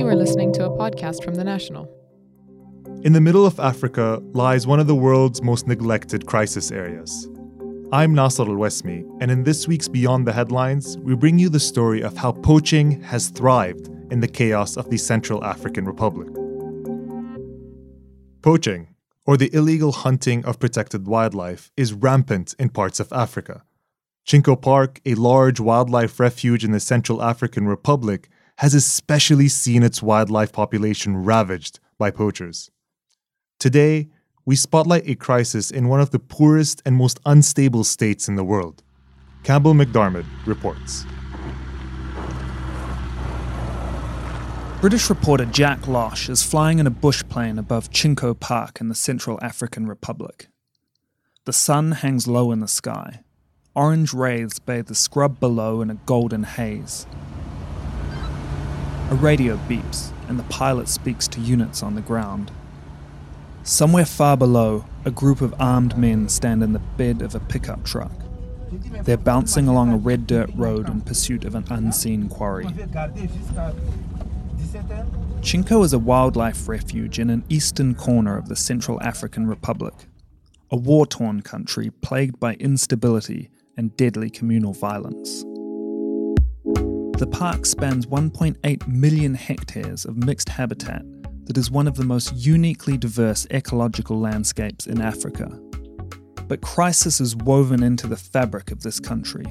You are listening to a podcast from The National. In the middle of Africa lies one of the world's most neglected crisis areas. I'm Nasser Al Wasmi, and in this week's Beyond the Headlines, we bring you the story of how poaching has thrived in the chaos of the Central African Republic. Poaching, or the illegal hunting of protected wildlife, is rampant in parts of Africa. Chinko Park, a large wildlife refuge in the Central African Republic, has especially seen its wildlife population ravaged by poachers. Today, we spotlight a crisis in one of the poorest and most unstable states in the world. Campbell MacDiarmid reports. British reporter Jack Losh is flying in a bush plane above Chinko Park in the Central African Republic. The sun hangs low in the sky. Orange rays bathe the scrub below in a golden haze. A radio beeps, and the pilot speaks to units on the ground. Somewhere far below, a group of armed men stand in the bed of a pickup truck. They're bouncing along a red dirt road in pursuit of an unseen quarry. Chinko is a wildlife refuge in an eastern corner of the Central African Republic, a war torn country plagued by instability and deadly communal violence. The park spans 1.8 million hectares of mixed habitat that is one of the most uniquely diverse ecological landscapes in Africa. But crisis is woven into the fabric of this country,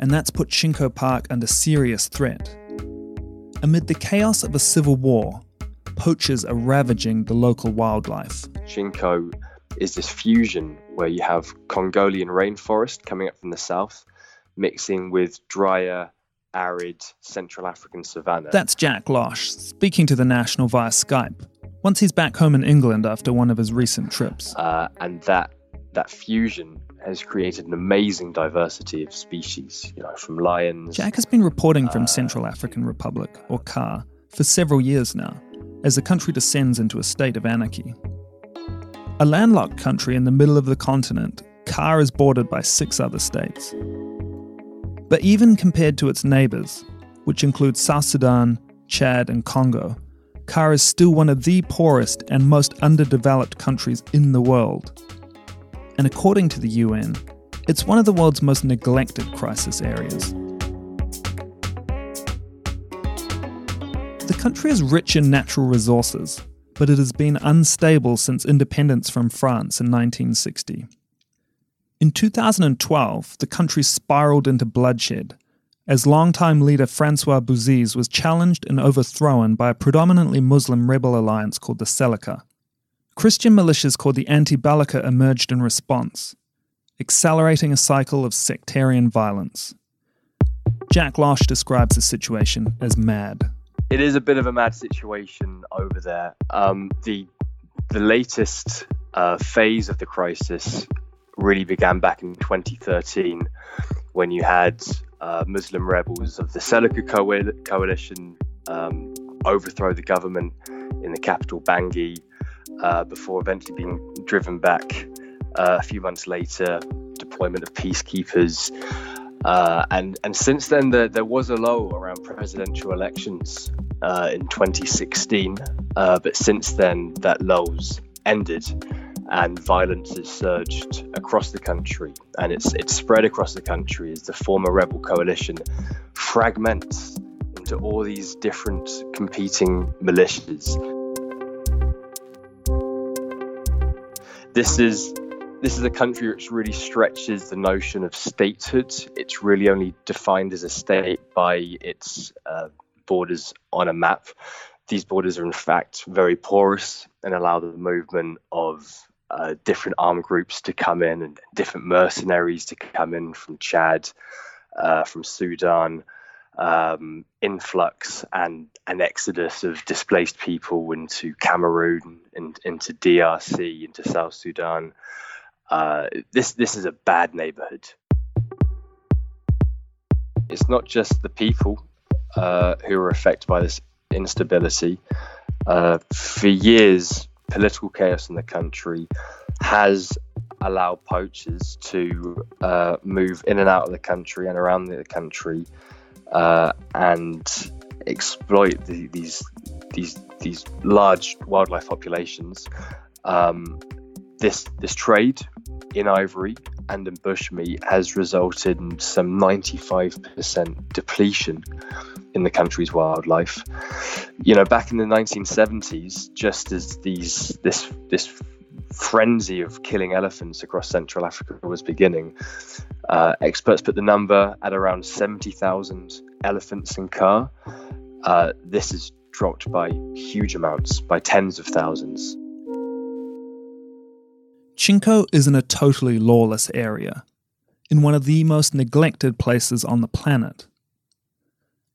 and that's put Chinko Park under serious threat. Amid the chaos of a civil war, poachers are ravaging the local wildlife. Chinko is this fusion where you have Congolian rainforest coming up from the south, mixing with drier arid Central African savanna. That's Jack Losh, speaking to the National via Skype, once he's back home in England after one of his recent trips. Uh, and that, that fusion has created an amazing diversity of species, you know, from lions. Jack has been reporting from uh, Central African Republic, or CAR, for several years now, as the country descends into a state of anarchy. A landlocked country in the middle of the continent, CAR is bordered by six other states. But even compared to its neighbours, which include South Sudan, Chad, and Congo, CAR is still one of the poorest and most underdeveloped countries in the world. And according to the UN, it's one of the world's most neglected crisis areas. The country is rich in natural resources, but it has been unstable since independence from France in 1960. In 2012, the country spiraled into bloodshed as longtime leader Francois Bozizé was challenged and overthrown by a predominantly Muslim rebel alliance called the Seleka. Christian militias called the Anti Balaka emerged in response, accelerating a cycle of sectarian violence. Jack Losh describes the situation as mad. It is a bit of a mad situation over there. Um, the the latest uh, phase of the crisis really began back in 2013 when you had uh, Muslim rebels of the Seleka coalition um, overthrow the government in the capital Bangui uh, before eventually being driven back uh, a few months later. Deployment of peacekeepers. Uh, and and since then, there, was a low around presidential elections uh, in 2016, uh, but since then that low's ended and violence has surged across the country and it's it's spread across the country as the former rebel coalition fragments into all these different competing militias. This is this is a country which really stretches the notion of statehood. It's really only defined as a state by its uh, borders on a map. These borders are in fact very porous and allow the movement of uh, different armed groups to come in and different mercenaries to come in from Chad, uh, from Sudan, um, influx and an exodus of displaced people into Cameroon, in, into DRC, into South Sudan. Uh, this this is a bad neighborhood. It's not just the people uh, who are affected by this instability. Uh, for years, political chaos in the country has allowed poachers to uh, move in and out of the country and around the country. Uh, and exploit the, these these these large wildlife populations. Um, this this trade in ivory and in bushmeat has resulted in some 95% depletion in the country's wildlife. You know, back in the 1970s, just as these this this frenzy of killing elephants across Central Africa was beginning, uh, experts put the number at around 70,000 elephants in CAR. Uh, this has dropped by huge amounts, by tens of thousands. Chinko is in a totally lawless area, in one of the most neglected places on the planet.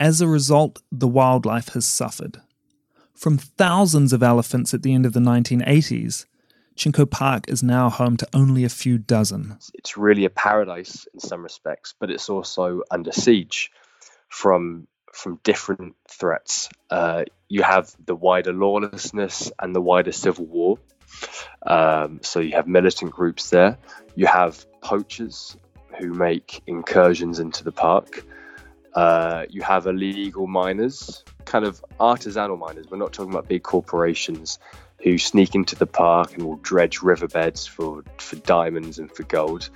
As a result, the wildlife has suffered. From thousands of elephants at the end of the 1980s, Chinko Park is now home to only a few dozen. It's really a paradise in some respects, but it's also under siege from from different threats. Uh, you have the wider lawlessness and the wider civil war. Um, so you have militant groups there. You have poachers who make incursions into the park. Uh, you have illegal miners, kind of artisanal miners. We're not talking about big corporations who sneak into the park and will dredge riverbeds for, for diamonds and for gold.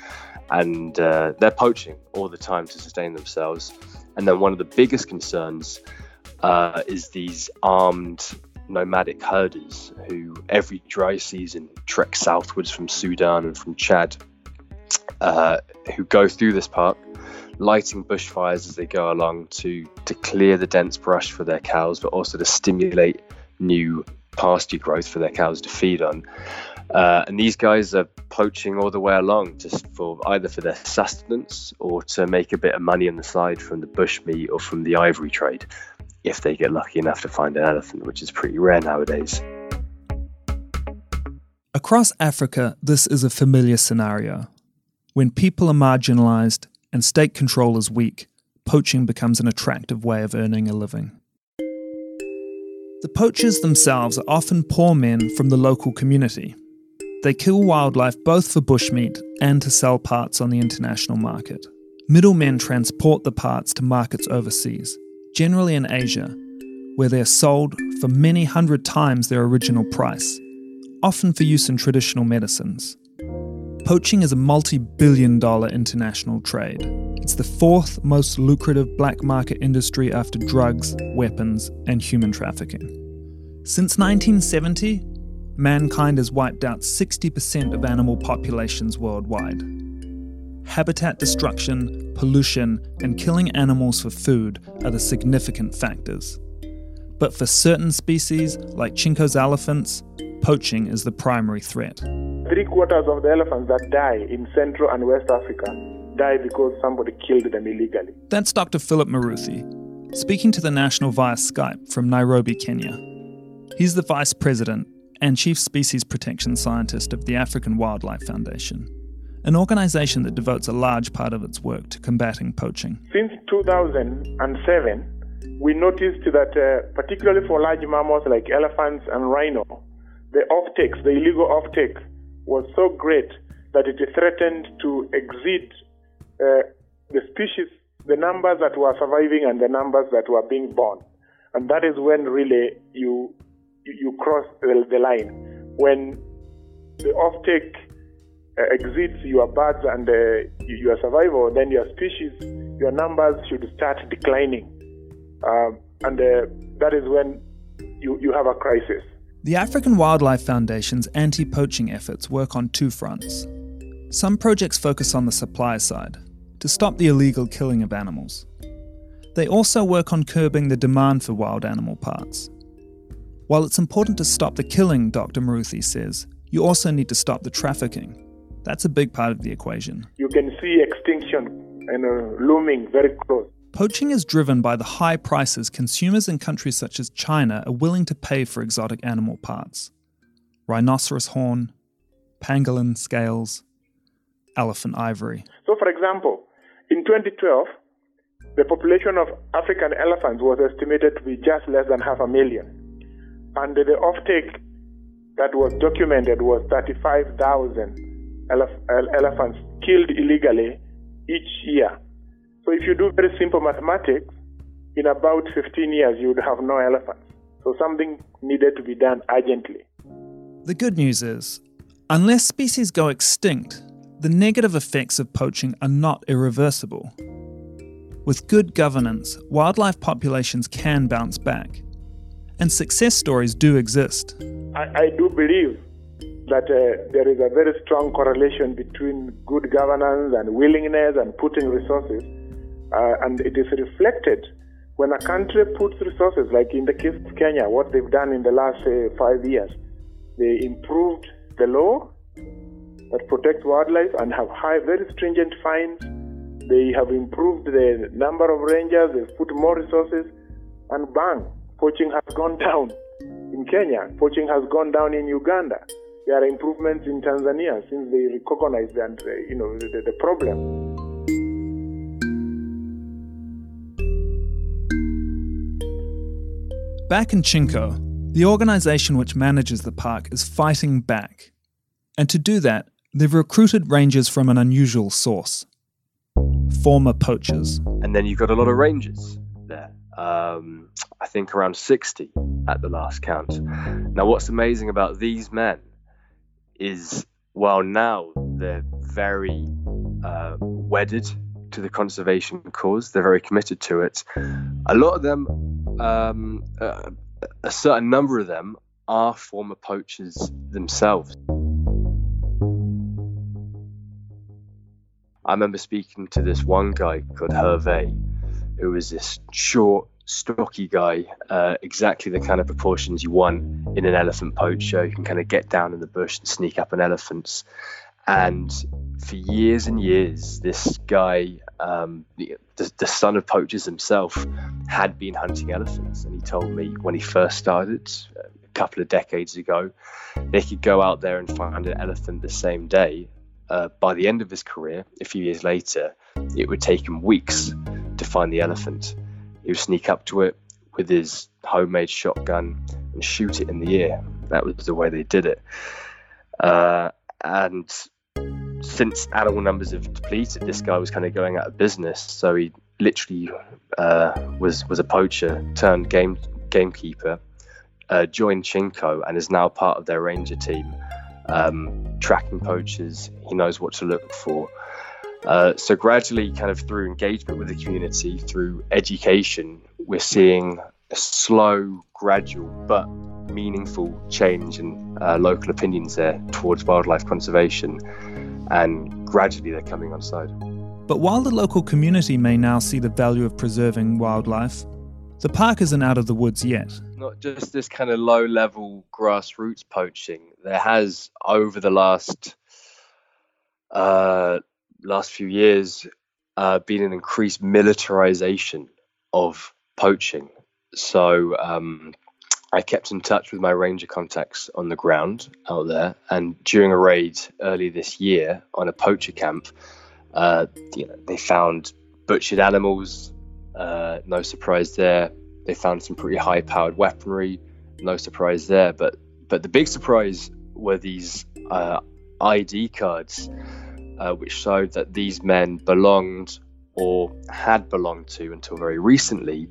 And uh, they're poaching all the time to sustain themselves. And then one of the biggest concerns uh, is these armed nomadic herders who every dry season trek southwards from Sudan and from Chad, uh, who go through this park, lighting bushfires as they go along to to clear the dense brush for their cows, but also to stimulate new pasture growth for their cows to feed on. Uh, and these guys are poaching all the way along just for either for their sustenance or to make a bit of money on the side from the bushmeat or from the ivory trade if they get lucky enough to find an elephant, which is pretty rare nowadays. Across Africa, this is a familiar scenario. When people are marginalized and state control is weak, poaching becomes an attractive way of earning a living. The poachers themselves are often poor men from the local community. They kill wildlife both for bushmeat and to sell parts on the international market. Middlemen transport the parts to markets overseas, generally in Asia, where they are sold for many hundred times their original price, often for use in traditional medicines. Poaching is a multi billion dollar international trade. It's the fourth most lucrative black market industry after drugs, weapons, and human trafficking. Since 1970, mankind has wiped out 60% of animal populations worldwide habitat destruction, pollution, and killing animals for food are the significant factors. But for certain species, like Chinko's elephants, poaching is the primary threat. Three quarters of the elephants that die in Central and West Africa die because somebody killed them illegally. That's Dr. Philip Muruthi, speaking to the National via Skype from Nairobi, Kenya. He's the Vice President and Chief Species Protection Scientist of the African Wildlife Foundation an organisation that devotes a large part of its work to combating poaching. Since 2007, we noticed that, uh, particularly for large mammals like elephants and rhino, the offtakes, the illegal offtake, was so great that it threatened to exceed uh, the species, the numbers that were surviving and the numbers that were being born. And that is when really you you cross the, the line. When the offtake uh, exceeds your birds and uh, your survival, then your species, your numbers should start declining. Um, and uh, that is when you, you have a crisis. The African Wildlife Foundation's anti poaching efforts work on two fronts. Some projects focus on the supply side, to stop the illegal killing of animals. They also work on curbing the demand for wild animal parts. While it's important to stop the killing, Dr. Muruthi says, you also need to stop the trafficking. That's a big part of the equation. You can see extinction and uh, looming very close. Poaching is driven by the high prices consumers in countries such as China are willing to pay for exotic animal parts rhinoceros horn, pangolin scales, elephant ivory. So, for example, in 2012, the population of African elephants was estimated to be just less than half a million. And the offtake that was documented was 35,000 elephants killed illegally each year. So if you do very simple mathematics, in about 15 years you would have no elephants. So something needed to be done urgently. The good news is, unless species go extinct, the negative effects of poaching are not irreversible. With good governance, wildlife populations can bounce back. And success stories do exist. I, I do believe that uh, there is a very strong correlation between good governance and willingness and putting resources, uh, and it is reflected when a country puts resources, like in the case of Kenya, what they've done in the last uh, five years, they improved the law that protects wildlife and have high, very stringent fines. They have improved the number of rangers, they've put more resources, and bang, poaching has gone down in Kenya, poaching has gone down in Uganda. There are improvements in Tanzania since they recognize that, uh, you know, the, the problem. Back in Chinko, the organisation which manages the park is fighting back. And to do that, they've recruited rangers from an unusual source former poachers. And then you've got a lot of rangers there. Um, I think around 60 at the last count. Now, what's amazing about these men is while now they're very uh, wedded to the conservation cause, they're very committed to it. A lot of them um, uh, a certain number of them are former poachers themselves. I remember speaking to this one guy called Hervé, who was this short, stocky guy, uh, exactly the kind of proportions you want in an elephant poacher. You can kind of get down in the bush and sneak up on elephants. And for years and years, this guy, um, the, the, son of poachers himself, had been hunting elephants. And he told me when he first started, a couple of decades ago, they could go out there and find an elephant the same day. Uh, by the end of his career, a few years later, it would take him weeks to find the elephant. He would sneak up to it with his homemade shotgun and shoot it in the ear. That was the way they did it. Uh, and since animal numbers have depleted, this guy was kind of going out of business. So he literally uh, was was a poacher turned game gamekeeper, uh, joined Chinko, and is now part of their ranger team, um, tracking poachers. He knows what to look for. Uh, so gradually, kind of through engagement with the community, through education, we're seeing a slow, gradual, but meaningful change in uh, local opinions there towards wildlife conservation and gradually they're coming on side. But while the local community may now see the value of preserving wildlife, the park isn't out of the woods yet. Not just this kind of low level grassroots poaching. There has, over the last uh, last few years, uh, been an increased militarization of poaching. So um, I kept in touch with my ranger contacts on the ground out there, and during a raid early this year on a poacher camp, uh, you know, they found butchered animals. Uh, no surprise there. They found some pretty high-powered weaponry. No surprise there. But but the big surprise were these uh, ID cards, uh, which showed that these men belonged or had belonged to until very recently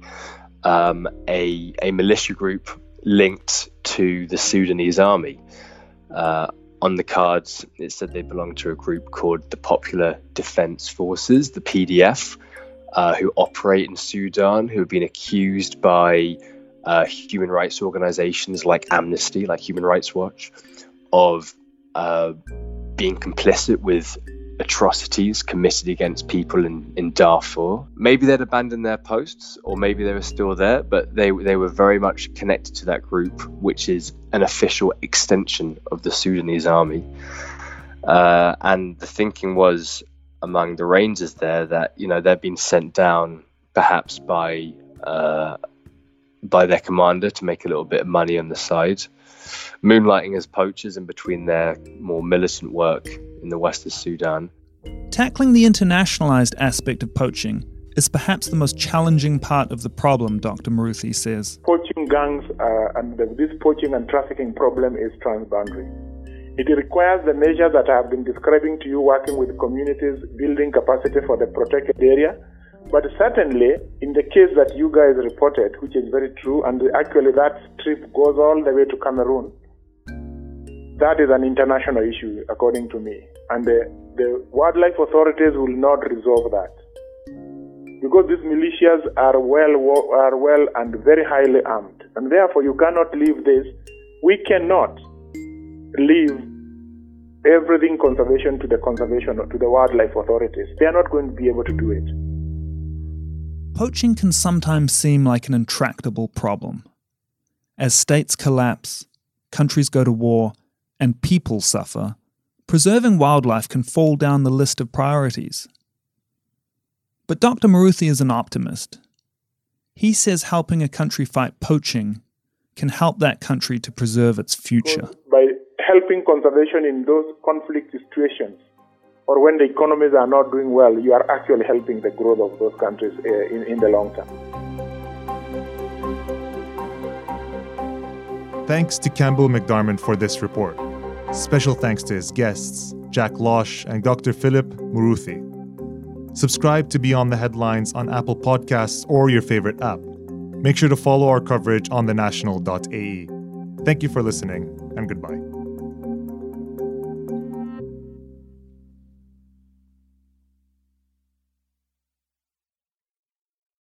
um, a a militia group linked to the Sudanese army. Uh, on the cards, it said they belonged to a group called the Popular Defense Forces, the PDF, uh, who operate in Sudan, who have been accused by uh, human rights organizations like Amnesty, like Human Rights Watch, of uh, being complicit with atrocities committed against people in, in Darfur. Maybe they'd abandoned their posts, or maybe they were still there, but they, they were very much connected to that group, which is an official extension of the Sudanese army. Uh, and the thinking was among the Rangers there that you know they'd been sent down perhaps by uh, by their commander to make a little bit of money on the side, moonlighting as poachers in between their more militant work in the west of Sudan. Tackling the internationalized aspect of poaching is perhaps the most challenging part of the problem, Dr. Muruthi says. Poaching gangs uh, and this poaching and trafficking problem is transboundary. It requires the measures that I have been describing to you, working with communities, building capacity for the protected area, But certainly, in the case that you guys reported, which is very true, and actually that trip goes all the way to Cameroon, that is an international issue, according to me. And the, the wildlife authorities will not resolve that. Because these militias are well, are well and very highly armed. And therefore, you cannot leave this. We cannot leave everything conservation to the conservation to the wildlife authorities. They are not going to be able to do it. Poaching can sometimes seem like an intractable problem. As states collapse, countries go to war, and people suffer, preserving wildlife can fall down the list of priorities. But Dr. Muruthi is an optimist. He says helping a country fight poaching can help that country to preserve its future. By helping conservation in those conflict situations, or when the economies are not doing well, you are actually helping the growth of those countries uh, in, in the long term. Thanks to Campbell MacDiarmid for this report. Special thanks to his guests, Jack Losh and Dr. Philip Muruthi. Subscribe to Beyond the Headlines on Apple Podcasts or your favorite app. Make sure to follow our coverage on thenational.ae. Thank you for listening, and goodbye.